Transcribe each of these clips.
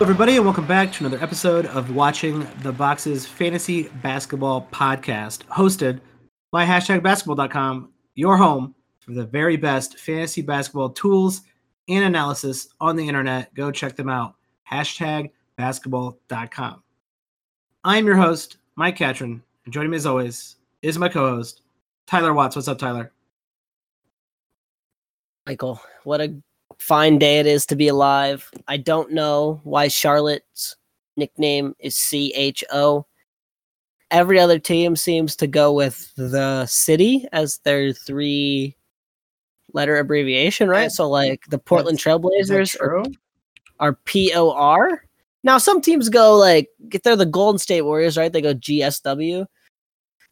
everybody, and welcome back to another episode of Watching the Boxes Fantasy Basketball Podcast, hosted by hashtag basketball.com, your home for the very best fantasy basketball tools and analysis on the internet. Go check them out. Hashtag basketball.com. I'm your host, Mike Catron, and joining me as always is my co host, Tyler Watts. What's up, Tyler? Michael, what a fine day it is to be alive. I don't know why Charlotte's nickname is CHO. Every other team seems to go with the city as their three letter abbreviation, right? So like the Portland Trailblazers are, are POR. Now some teams go like if they're the Golden State Warriors, right? They go GSW.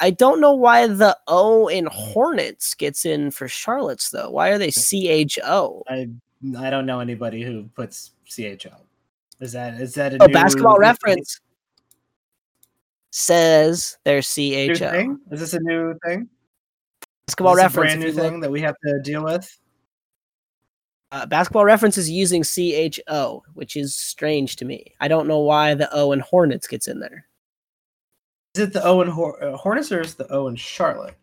I don't know why the O in Hornets gets in for Charlotte's though. Why are they CHO? I I don't know anybody who puts CHO. Is that is that a oh, new, basketball reference says they're CHO. Is this a new thing? Basketball is this reference, a brand new thing that we have to deal with. Uh, basketball reference is using CHO, which is strange to me. I don't know why the O in Hornets gets in there. Is it the O in Hor- uh, Hornets or is the O in Charlotte?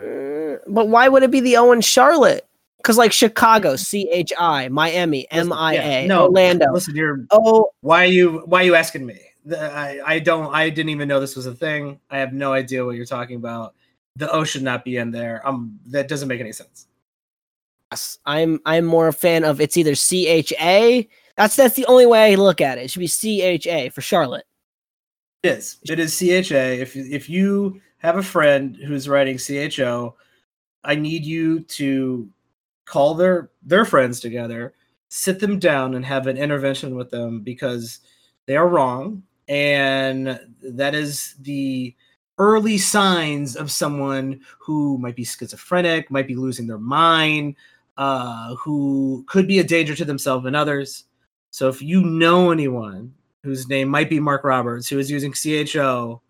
Uh, but why would it be the O in Charlotte? Because like Chicago, C H I, Miami, M I A, no, Orlando. Listen, you're. Oh, Why are you? Why are you asking me? I I don't. I didn't even know this was a thing. I have no idea what you're talking about. The O should not be in there. Um, that doesn't make any sense. yes, I'm I'm more a fan of it's either C H A. That's that's the only way I look at it. It should be C H A for Charlotte. It is. It is CHA. If if you have a friend who's writing CHO, I need you to call their their friends together, sit them down, and have an intervention with them because they are wrong, and that is the early signs of someone who might be schizophrenic, might be losing their mind, uh, who could be a danger to themselves and others. So if you know anyone whose name might be Mark Roberts, who is using CHO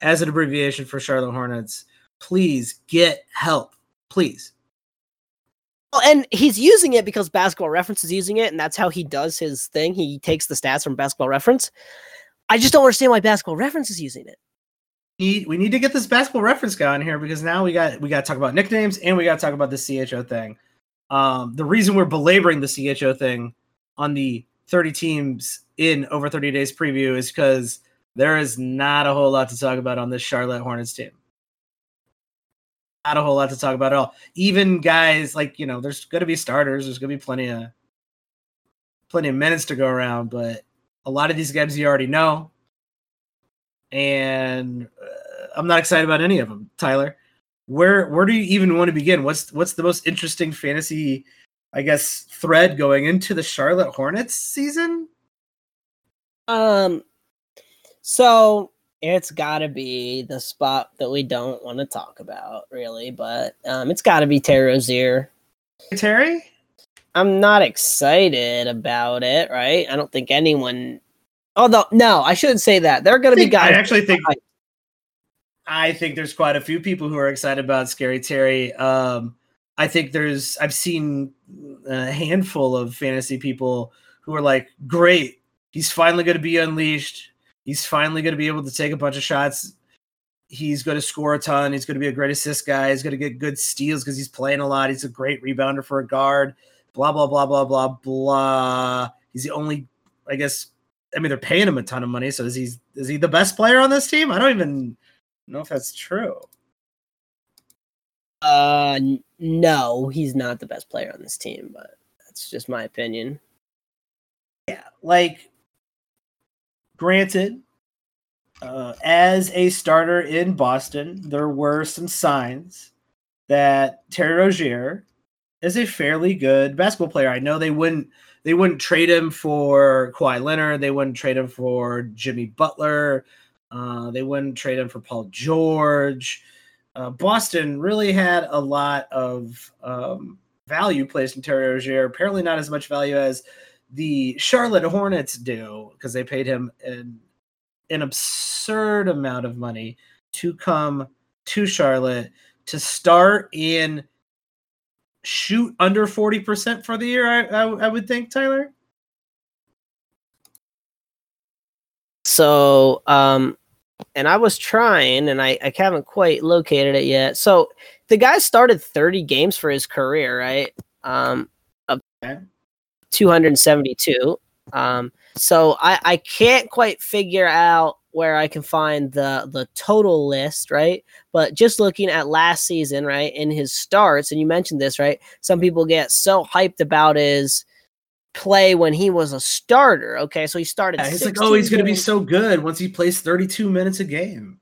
as an abbreviation for Charlotte Hornets, please get help. Please. And he's using it because Basketball Reference is using it, and that's how he does his thing. He takes the stats from Basketball Reference. I just don't understand why Basketball Reference is using it. We need to get this basketball reference guy on here because now we got we got to talk about nicknames and we got to talk about the CHO thing. Um, the reason we're belaboring the CHO thing on the 30 teams in over 30 days preview is because there is not a whole lot to talk about on this Charlotte Hornets team. Not a whole lot to talk about at all. Even guys like you know, there's going to be starters. There's going to be plenty of plenty of minutes to go around, but a lot of these guys you already know, and uh, I'm not excited about any of them. Tyler, where where do you even want to begin? What's what's the most interesting fantasy, I guess, thread going into the Charlotte Hornets season? Um, so it's got to be the spot that we don't want to talk about, really. But um, it's got to be Terry Rozier. Terry, I'm not excited about it, right? I don't think anyone. Although, no, I shouldn't say that. There are going to be guys. I actually think I think there's quite a few people who are excited about Scary Terry. Um, I think there's I've seen a handful of fantasy people who are like, "Great, he's finally going to be unleashed. He's finally going to be able to take a bunch of shots. He's going to score a ton. He's going to be a great assist guy. He's going to get good steals because he's playing a lot. He's a great rebounder for a guard. Blah blah blah blah blah blah. He's the only, I guess. I mean, they're paying him a ton of money. So is he is he the best player on this team? I don't even know if that's true. Uh, no, he's not the best player on this team, but that's just my opinion. Yeah, like granted, uh, as a starter in Boston, there were some signs that Terry Rozier is a fairly good basketball player. I know they wouldn't they wouldn't trade him for Kawhi Leonard, they wouldn't trade him for Jimmy Butler, uh, they wouldn't trade him for Paul George. Uh, Boston really had a lot of um, value placed in Terry Rozier. Apparently, not as much value as the Charlotte Hornets do because they paid him an, an absurd amount of money to come to Charlotte to start in shoot under 40% for the year, I, I, I would think, Tyler. So, um, and I was trying and I, I haven't quite located it yet. So the guy started 30 games for his career, right? Um, okay. 272. Um, so I, I can't quite figure out where I can find the the total list, right? But just looking at last season, right, in his starts, and you mentioned this, right? Some people get so hyped about his play when he was a starter. Okay, so he started. Yeah, he's like, oh, he's going to be so good once he plays 32 minutes a game.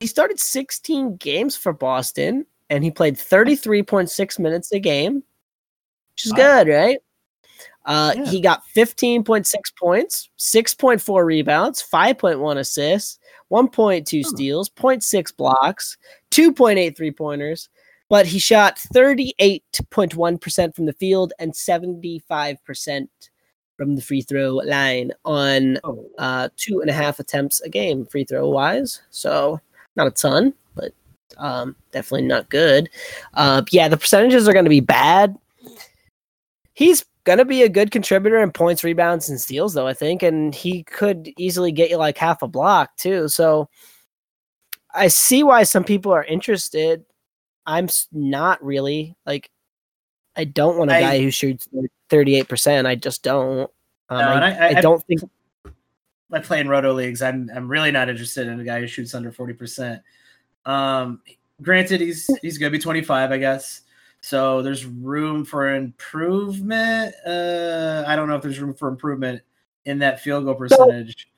he started 16 games for Boston and he played 33.6 minutes a game, which is Wow. good, right? Uh, Yeah. He got 15.6 points, 6.4 rebounds, 5.1 assists, 1.2 Hmm. steals, 0.6 blocks, 2.8 three pointers, but he shot 38.1% from the field and 75% from the free throw line on Oh, uh, two and a half attempts a game, free throw wise. So not a ton, but um, definitely not good. Uh, yeah, the percentages are going to be bad. He's going to be a good contributor in points, rebounds, and steals, though, I think. And he could easily get you like half a block, too. So I see why some people are interested. I'm not really. Like, I don't want a I- guy who shoots 38%. I just don't. Um, No, I, I- I- don't think I play in roto leagues. I'm I'm really not interested in a guy who shoots under 40%. Um, granted, he's he's gonna be 25, I guess. So there's room for improvement. Uh, I don't know if there's room for improvement in that field goal percentage.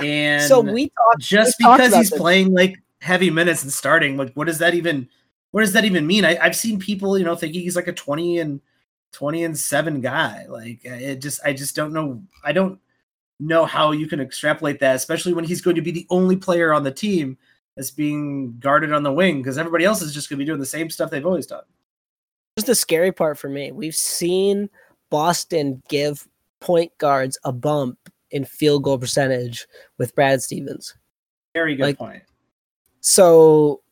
And so we talked just we because he's this. playing like heavy minutes and starting, like what does that even what does that even mean? I, I've seen people, you know, thinking he's like a 20 and 20 and 7 guy. Like it just I just don't know. I don't know how you can extrapolate that, especially when he's going to be the only player on the team that's being guarded on the wing because everybody else is just going to be doing the same stuff they've always done. Here's the scary part for me. We've seen Boston give point guards a bump in field goal percentage with Brad Stevens. Very good Like, point. So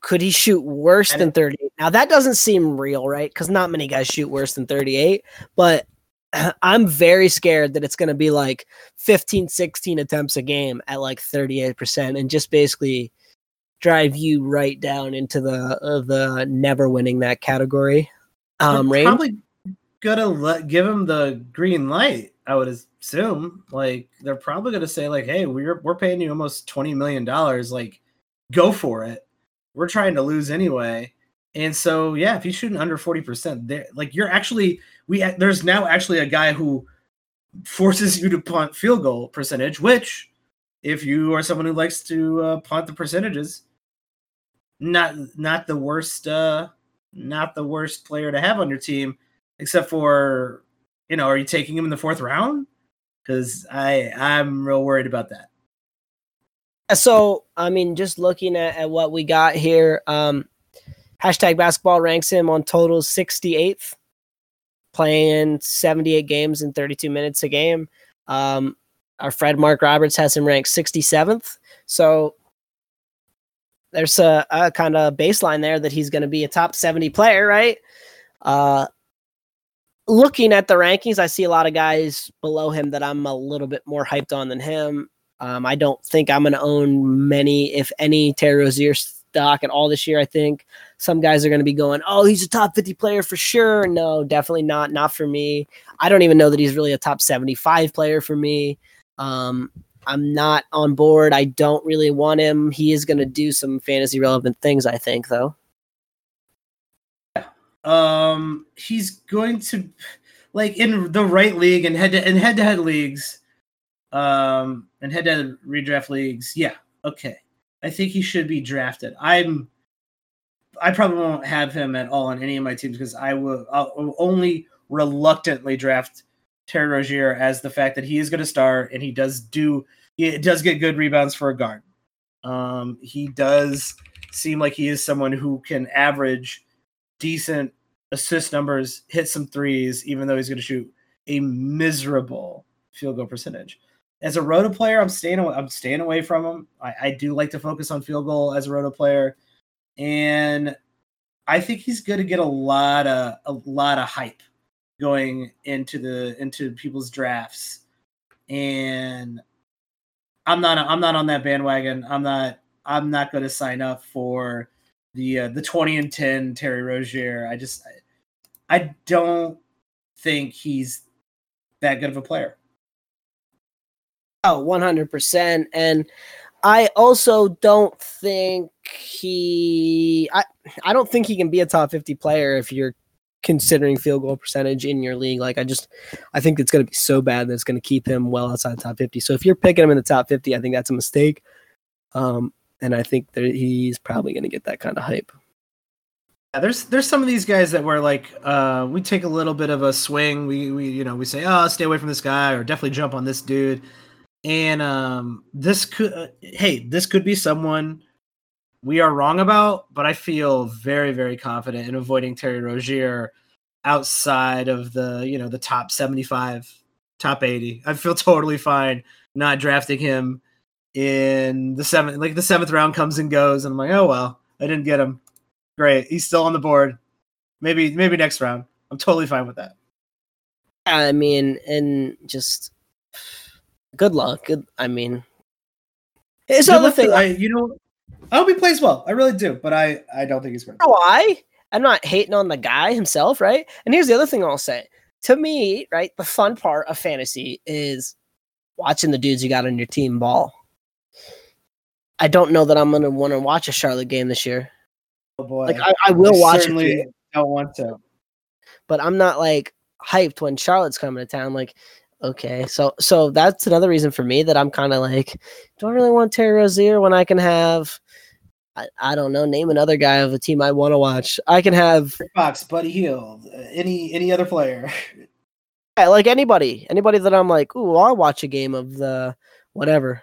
could he shoot worse And than 38? Now that doesn't seem real, right? Because not many guys shoot worse than 38. But I'm very scared that it's going to be like 15, 16 attempts a game at like 38% and just basically drive you right down into the uh, the never winning that category um They're range. probably gonna let give him the green light. I would assume. Like they're probably gonna say like, "Hey, we're we're paying you almost twenty million dollars. Like, go for it. We're trying to lose anyway." And so, yeah, if he's shooting under forty percent, there, like you're actually we there's now actually a guy who forces you to punt field goal percentage, which if you are someone who likes to uh, punt the percentages, not not the worst uh not the worst player to have on your team, except for you know, are you taking him in the fourth round? Because I I'm real worried about that. So, I mean, just looking at, at what we got here, um, hashtag basketball ranks him on total 68th, playing 78 games in 32 minutes a game. Um, our Fred Mark Roberts has him ranked 67th. So, there's a, a kind of baseline there that he's going to be a top 70 player, right? Uh, looking at the rankings, I see a lot of guys below him that I'm a little bit more hyped on than him. Um, I don't think I'm going to own many, if any, Terry Rozier stock at all this year. I think some guys are going to be going, "Oh, he's a top 50 player for sure." No, definitely not. Not for me. I don't even know that he's really a top 75 player for me. Um, I'm not on board. I don't really want him. He is going to do some fantasy relevant things. I think, though. Um, he's going to like in the right league and head to and head to head leagues, um, and head to head redraft leagues. Yeah, okay. I think he should be drafted. I'm. I probably won't have him at all on any of my teams because I will I'll only reluctantly draft Terry Rozier as the fact that he is going to start and he does do he does get good rebounds for a guard. Um, he does seem like he is someone who can average decent assist numbers, hit some threes, even though he's going to shoot a miserable field goal percentage. As a roto player, I'm staying away, I'm staying away from him. I, I do like to focus on field goal as a roto player, and I think he's going to get a lot of a lot of hype going into the into people's drafts. And I'm not I'm not on that bandwagon. I'm not I'm not going to sign up for the uh, the 20 and 10 Terry Rozier. I just I, I don't think he's that good of a player. Oh, 100%. And I also don't think he I I don't think he can be a top 50 player if you're considering field goal percentage in your league. Like I just I think it's going to be so bad that it's going to keep him well outside the top 50. So if you're picking him in the top 50, I think that's a mistake. Um and I think that he's probably going to get that kind of hype. Yeah, there's there's some of these guys that were like uh, we take a little bit of a swing. We we you know we say oh stay away from this guy or definitely jump on this dude, and um, this could uh, hey this could be someone we are wrong about, but I feel very very confident in avoiding Terry Rozier outside of the you know the top 75, top 80. I feel totally fine not drafting him in the seventh like the seventh round comes and goes, and I'm like oh well I didn't get him Great. He's still on the board. Maybe maybe next round. I'm totally fine with that. I mean, and just good luck. Good. I mean, it's another thing. I, you know, I hope he plays well. I really do, but I I don't think he's going. Why? I'm not hating on the guy himself, right? And here's the other thing I'll say. To me, right, the fun part of fantasy is watching the dudes you got on your team ball. I don't know that I'm going to want to watch a Charlotte game this year. Oh boy! Like I, I will I watch certainly it. Don't want to, but I'm not like hyped when Charlotte's coming to town. Like, okay, so so that's another reason for me that I'm kind of like, do I really want Terry Rozier when I can have? I, I don't know. Name another guy of a team I want to watch. I can have Fox, Buddy Hield, uh, any any other player. Yeah, like anybody, anybody that I'm like, ooh, I'll watch a game of the whatever.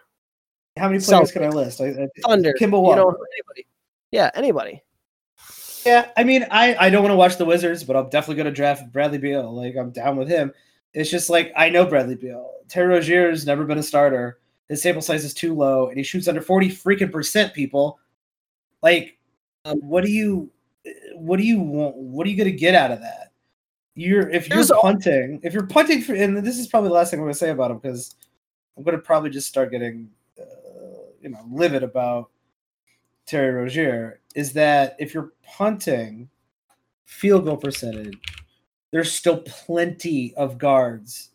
How many players can I list? I, I, Thunder, Kemba Walker. You know, anybody. Yeah, anybody. Yeah, I mean, I I don't want to watch the Wizards, but I'm definitely going to draft Bradley Beal. Like I'm down with him. It's just like I know Bradley Beal. Terry Rozier's never been a starter. His sample size is too low, and he shoots under forty freaking percent. People, like, um, what do you, what do you want? What are you going to get out of that? You're if you're There's punting, if you're punting for, and this is probably the last thing I'm going to say about him because I'm going to probably just start getting, uh, you know, livid about Terry Rozier is that if you're punting field goal percentage, there's still plenty of guards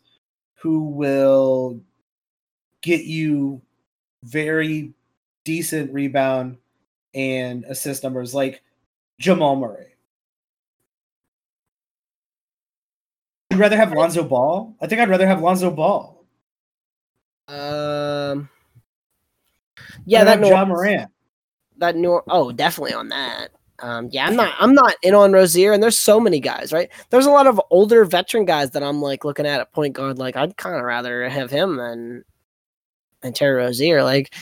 who will get you very decent rebound and assist numbers like Jamal Murray. I'd rather have Lonzo Ball. I think I'd rather have Lonzo Ball. Um. Yeah, that Ja Morant that new oh definitely on that. Um, yeah, I'm not I'm not in on Rozier, and there's so many guys, right? There's a lot of older veteran guys that I'm like looking at at point guard. Like I'd kind of rather have him than than Terry Rozier. Like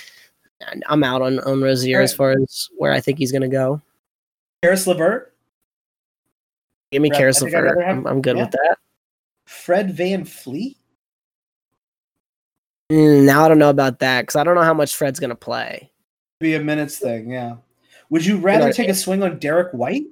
I'm out on on Rozier right. as far as where I think he's gonna go. Caris LeVert. Give me Caris LeVert. I'm, I'm, good yeah. with that. Fred VanVleet. Mm, now I don't know about that because I don't know how much Fred's gonna play be a minutes thing, yeah. Would you rather take a swing on Derrick White?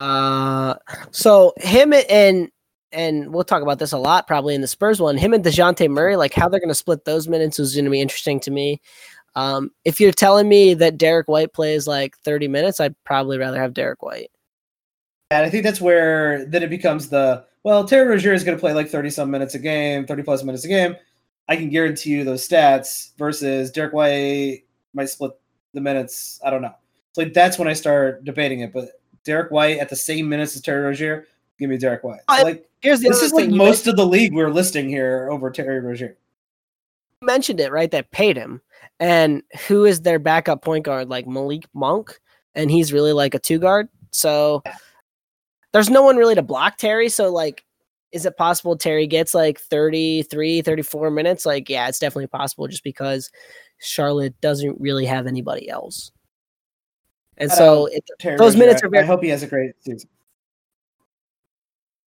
Uh, so him and and we'll talk about this a lot probably in the Spurs one. Him and Dejounte Murray, like how they're going to split those minutes is going to be interesting to me. Um, if you're telling me that Derrick White plays like 30 minutes, I'd probably rather have Derrick White. And I think that's where then it becomes the well, Terry Rozier is going to play like 30 some minutes a game, 30 plus minutes a game. I can guarantee you those stats versus Derrick White might split the minutes. I don't know. So like that's when I start debating it. But Derrick White at the same minutes as Terry Rozier, give me Derrick White. So like here's the this is like most of the league we're listing here over Terry Rozier. Mentioned it right that paid him, and who is their backup point guard? Like Malik Monk, and he's really like a two guard. So there's no one really to block Terry. So like is it possible Terry gets like 33, 34 minutes? Like, yeah, it's definitely possible just because Charlotte doesn't really have anybody else. And so it, those minutes are very. I hope he has a great season.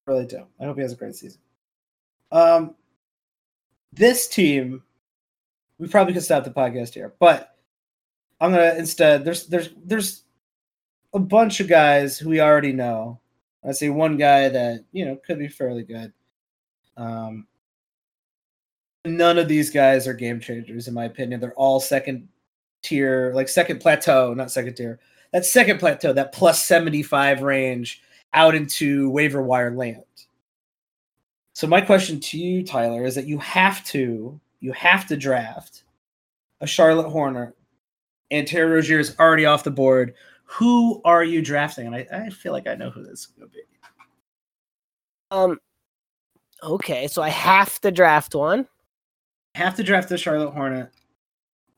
Really do. I hope he has a great season. Um, this team, we probably could stop the podcast here, but I'm gonna instead. There's there's there's a bunch of guys who we already know I see one guy that you know could be fairly good. Um, None of these guys are game changers, in my opinion. They're all second tier, like second plateau, not second tier. That second plateau, that plus 75 range out into waiver wire land. So my question to you, Tyler, is that you have to, you have to draft a Charlotte Horner and Terry Rozier is already off the board. Who are you drafting? And I, I feel like I know who this is going to be. Um. Okay, so I have to draft one. Have to draft the Charlotte Hornet,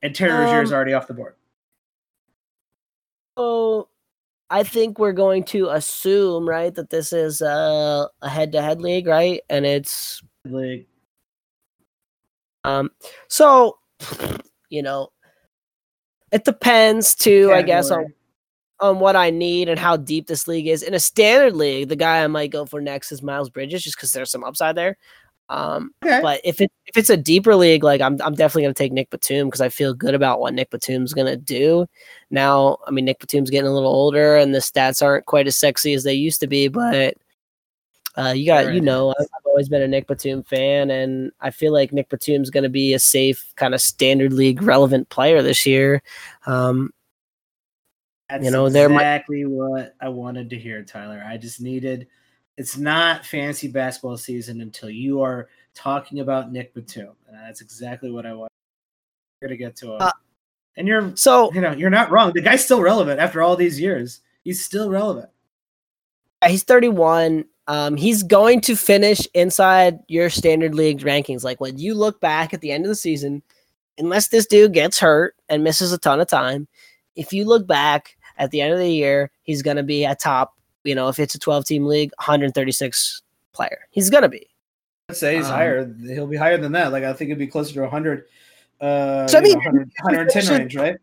and Terry Rozier is Um, already off the board. Oh, I think we're going to assume, right, that this is uh, a head-to-head league, right? And it's Like, um. So you know, it depends too, I guess, on on what I need and how deep this league is. In a standard league, the guy I might go for next is Miles Bridges, just because there's some upside there. Um, okay. but if it if it's a deeper league, like I'm I'm definitely gonna take Nick Batum because I feel good about what Nick Batum's gonna do. Now, I mean Nick Batum's getting a little older and the stats aren't quite as sexy as they used to be, but uh, you got you know I've I've always been a Nick Batum fan, and I feel like Nick Batum's gonna be a safe kind of standard league relevant player this year. Um, That's you know, there might- exactly what I wanted to hear, Tyler. I just needed. It's not fantasy basketball season until you are talking about Nick Batum, and that's exactly what I want. We're gonna get to him, Uh, and you're, so you know, you're not wrong. The guy's still relevant after all these years. He's still relevant. He's 31. Um, he's going to finish inside your standard league rankings. Like when you look back at the end of the season, unless this dude gets hurt and misses a ton of time, if you look back at the end of the year, he's going to be a top, you know, if it's a 12 team league, 136 player. He's going to be. Let's say he's Um, higher. He'll be higher than that. Like I think it'd be closer to 100. Uh, So, I you know, mean, 100, 110 range, right?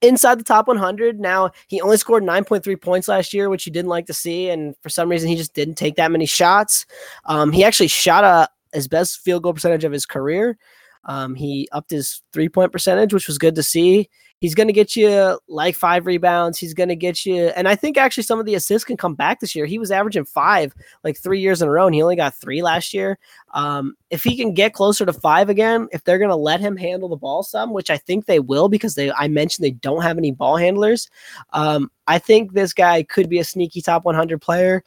inside the top 100. Now he only scored 9.3 points last year, which you didn't like to see, and for some reason he just didn't take that many shots. Um, he actually shot a his best field goal percentage of his career. Um, he upped his three point percentage, which was good to see. He's going to get you like five rebounds. He's going to get you, and I think actually some of the assists can come back this year. He was averaging five like three years in a row, and he only got three last year. Um, if he can get closer to five again, if they're going to let him handle the ball some, which I think they will because they, I mentioned they don't have any ball handlers. Um, I think this guy could be a sneaky top 100 player.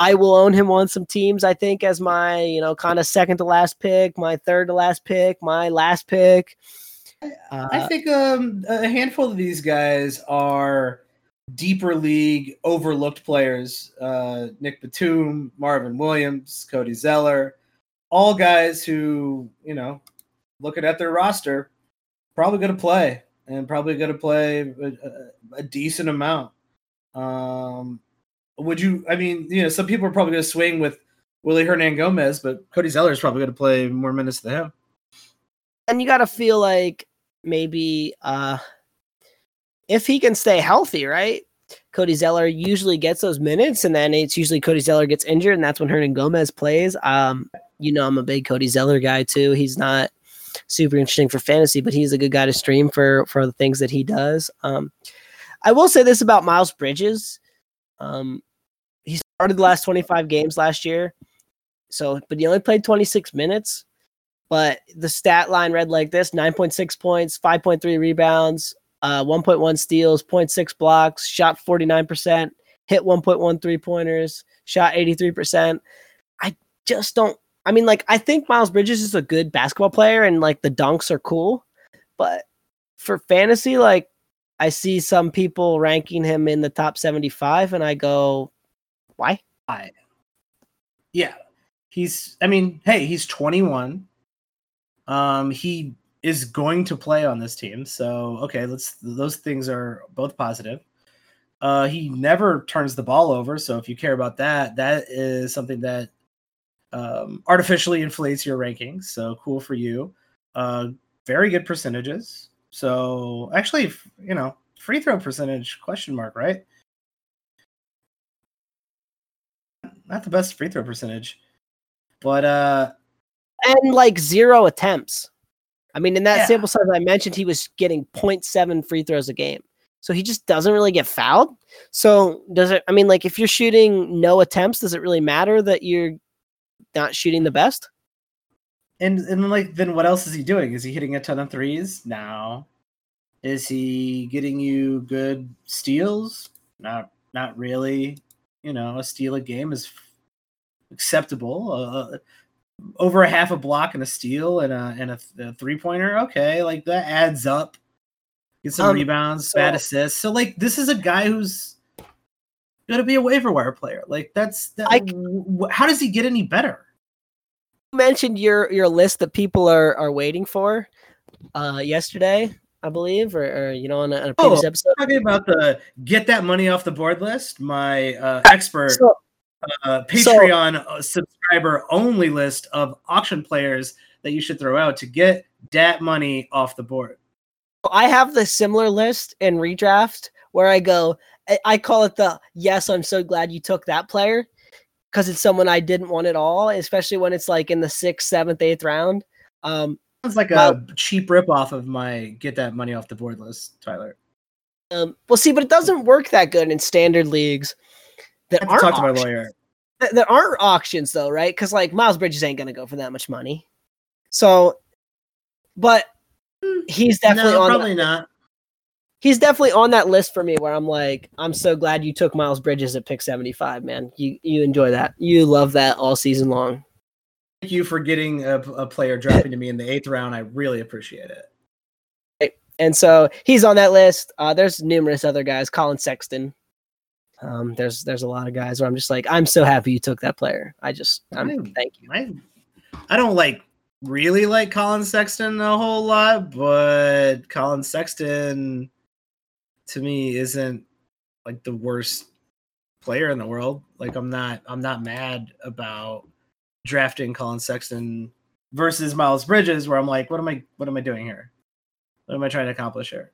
I will own him on some teams. I think as my, you know, kind of second to last pick, my third to last pick, my last pick. Uh, I think um, a handful of these guys are deeper league overlooked players. Uh, Nick Batum, Marvin Williams, Cody Zeller, all guys who, you know, looking at their roster, probably going to play and probably going to play a, a, a decent amount. Um, would you? I mean, you know, some people are probably going to swing with Willy Hernangomez, but Cody Zeller is probably going to play more minutes than him. and you got to feel like maybe uh if he can stay healthy, right? Cody Zeller usually gets those minutes, and then it's usually Cody Zeller gets injured, and that's when Hernangomez plays. Um, you know, I'm a big Cody Zeller guy too. He's not super interesting for fantasy, but he's a good guy to stream for for the things that he does. Um, I will say this about Miles Bridges. Um, he started the last 25 games last year, so but he only played 26 minutes but the stat line read like this 9.6 points 5.3 rebounds uh, 1.1 steals 0.6 blocks shot 49% hit 1.13 pointers shot 83% i just don't i mean like i think miles bridges is a good basketball player and like the dunks are cool but for fantasy like i see some people ranking him in the top 75 and i go why I, yeah, he's. I mean, hey, he's 21. Um, he is going to play on this team, so okay, let's. Those things are both positive. Uh, he never turns the ball over, so if you care about that, that is something that um, artificially inflates your rankings. So cool for you. Uh, very good percentages. So actually, you know, free throw percentage question mark, right? Not the best free throw percentage, but uh, and like zero attempts. I mean, in that Yeah. sample size I mentioned, he was getting 0.7 free throws a game. So he just doesn't really get fouled. So does it? I mean, like if you're shooting no attempts, does it really matter that you're not shooting the best? and and like then what else is he doing? Is he hitting a ton of threes? No. Is he getting you good steals? Not not really. You know, a steal a game is acceptable. Uh, over a half a block and a steal and a and a, a three pointer. Okay, like that adds up. Get some um, rebounds, so, bad assists. So like this is a guy who's gonna be a waiver wire player. Like that's that, I, how does he get any better? You mentioned your your list that people are are waiting for uh yesterday. I believe, or, or you know, on a, on a previous oh, episode. Talking about the get that money off the board list, my uh, expert so, uh, Patreon so, subscriber only list of auction players that you should throw out to get that money off the board. I have the similar list in redraft where I go, I call it the yes, I'm so glad you took that player because it's someone I didn't want at all, especially when it's like in the sixth, seventh, eighth round. Um, Sounds like well, a cheap rip off of my get that money off the board list, Tyler. Um, well, see, but it doesn't work that good in standard leagues that aren't talk to my lawyer. There aren't auctions though, right? Because like Miles Bridges ain't gonna go for that much money. So, but he's definitely no, on probably that, not. He's definitely on that list for me where I'm like, I'm so glad you took Miles Bridges at pick 75, man. You you enjoy that. You love that all season long. Thank you for getting a, a player dropping to me in the eighth round. I really appreciate it. And so he's on that list. Uh, there's numerous other guys. Collin Sexton. Um, there's there's a lot of guys where I'm just like, I'm so happy you took that player. I just, I'm, I, thank you. I, I don't like really like Collin Sexton a whole lot, but Collin Sexton to me isn't like the worst player in the world. Like I'm not I'm not mad about drafting Collin Sexton versus Miles Bridges, where I'm like, what am I what am I doing here? What am I trying to accomplish here?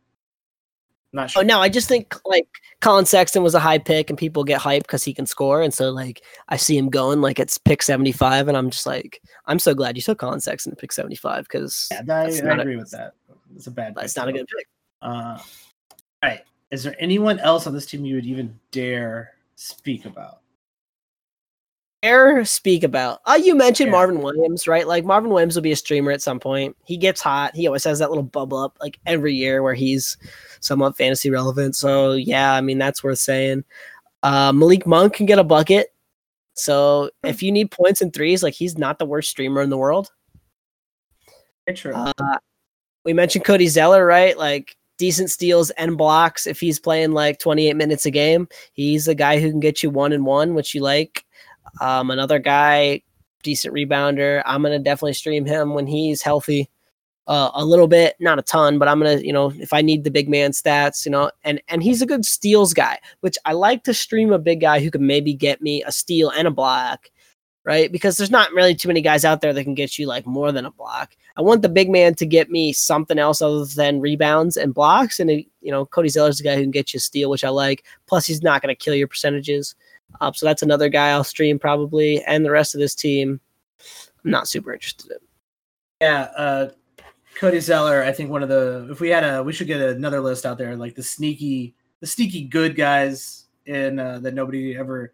Not oh, sure. Oh no, I just think like Collin Sexton was a high pick and people get hyped because he can score. And so like I see him going like it's pick 75, and I'm just like, I'm so glad you took Collin Sexton to pick 75 because yeah, I, I agree a, with that. It's a bad It's not a good pick. Uh, all right. Is there anyone else on this team you would even dare speak about? Dare speak about. Uh, you mentioned yeah. Marvin Williams, right? Like Marvin Williams will be a streamer at some point. He gets hot. He always has that little bubble up like every year where he's somewhat fantasy relevant. So yeah, I mean that's worth saying. Uh, Malik Monk can get a bucket. So hmm. if you need points and threes, like he's not the worst streamer in the world. True. Uh, we mentioned Cody Zeller, right? Like decent steals and blocks. If he's playing like 28 minutes a game, he's a guy who can get you one and one, which you like. Um, another guy, decent rebounder. I'm gonna definitely stream him when he's healthy. Uh, a little bit, not a ton, but I'm gonna, you know, if I need the big man stats, you know, and and he's a good steals guy, which I like to stream a big guy who can maybe get me a steal and a block, right? Because there's not really too many guys out there that can get you like more than a block. I want the big man to get me something else other than rebounds and blocks, and you know, Cody Zeller's the guy who can get you a steal, which I like. Plus, he's not gonna kill your percentages. Uh, so that's another guy I'll stream probably, and the rest of this team, I'm not super interested in. Yeah, uh, Cody Zeller. I think one of the if we had a we should get another list out there like the sneaky the sneaky good guys in uh, that nobody ever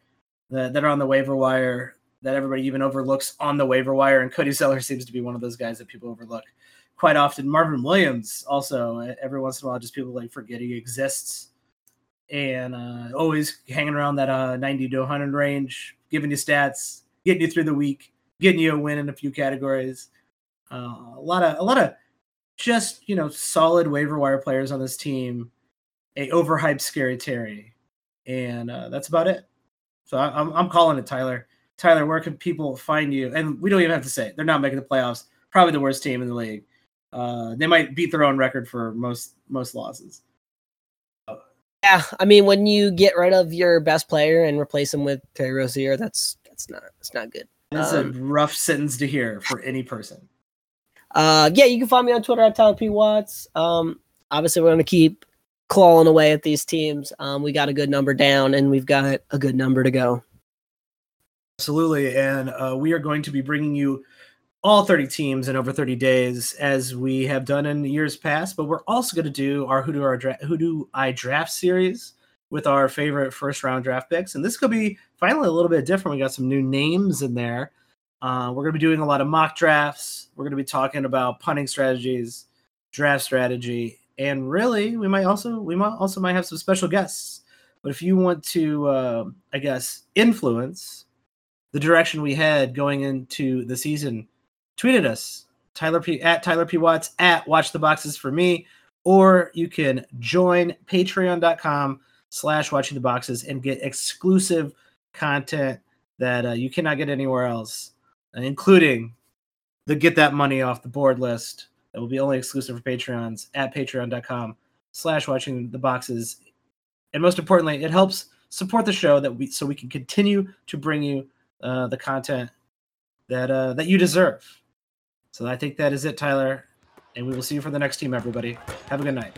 that, that are on the waiver wire that everybody even overlooks on the waiver wire, and Cody Zeller seems to be one of those guys that people overlook quite often. Marvin Williams also every once in a while just people like forget he exists and uh, always hanging around that uh, 90 to 100 range, giving you stats, getting you through the week, getting you a win in a few categories. Uh, a lot of a lot of just you know solid waiver wire players on this team. A overhyped scary Terry, and uh, that's about it. So I, I'm I'm calling it Tyler. Tyler, where can people find you? And we don't even have to say it. they're not making the playoffs. Probably the worst team in the league. Uh, they might beat their own record for most most losses. Yeah, I mean, when you get rid of your best player and replace him with Terry Rozier, that's that's not that's not good. That's um, a rough sentence to hear for any person. Uh, yeah, you can find me on Twitter at Tyler P Watts. Um, obviously, we're going to keep clawing away at these teams. Um, we got a good number down, and we've got a good number to go. Absolutely, and uh, we are going to be bringing you all 30 teams in over 30 days as we have done in years past but we're also going to do our who do our dra- who do i draft series with our favorite first round draft picks and this could be finally a little bit different we got some new names in there Uh, we're going to be doing a lot of mock drafts. We're going to be talking about punting strategies, draft strategy, and really, we might also we might also might have some special guests. But if you want to, uh, I guess, influence the direction we had going into the season, tweet at us, Tyler P at Tyler P Watts at Watch the Boxes for me, or you can join Patreon.com slash Watching the Boxes and get exclusive content that uh, you cannot get anywhere else, including the Get That Money Off the Board list that will be only exclusive for Patreons at Patreon.com slash Watching the Boxes and most importantly, it helps support the show that we so we can continue to bring you uh, the content that uh, that you deserve. So I think that is it, Tyler, and we will see you for the next team, everybody. Have a good night.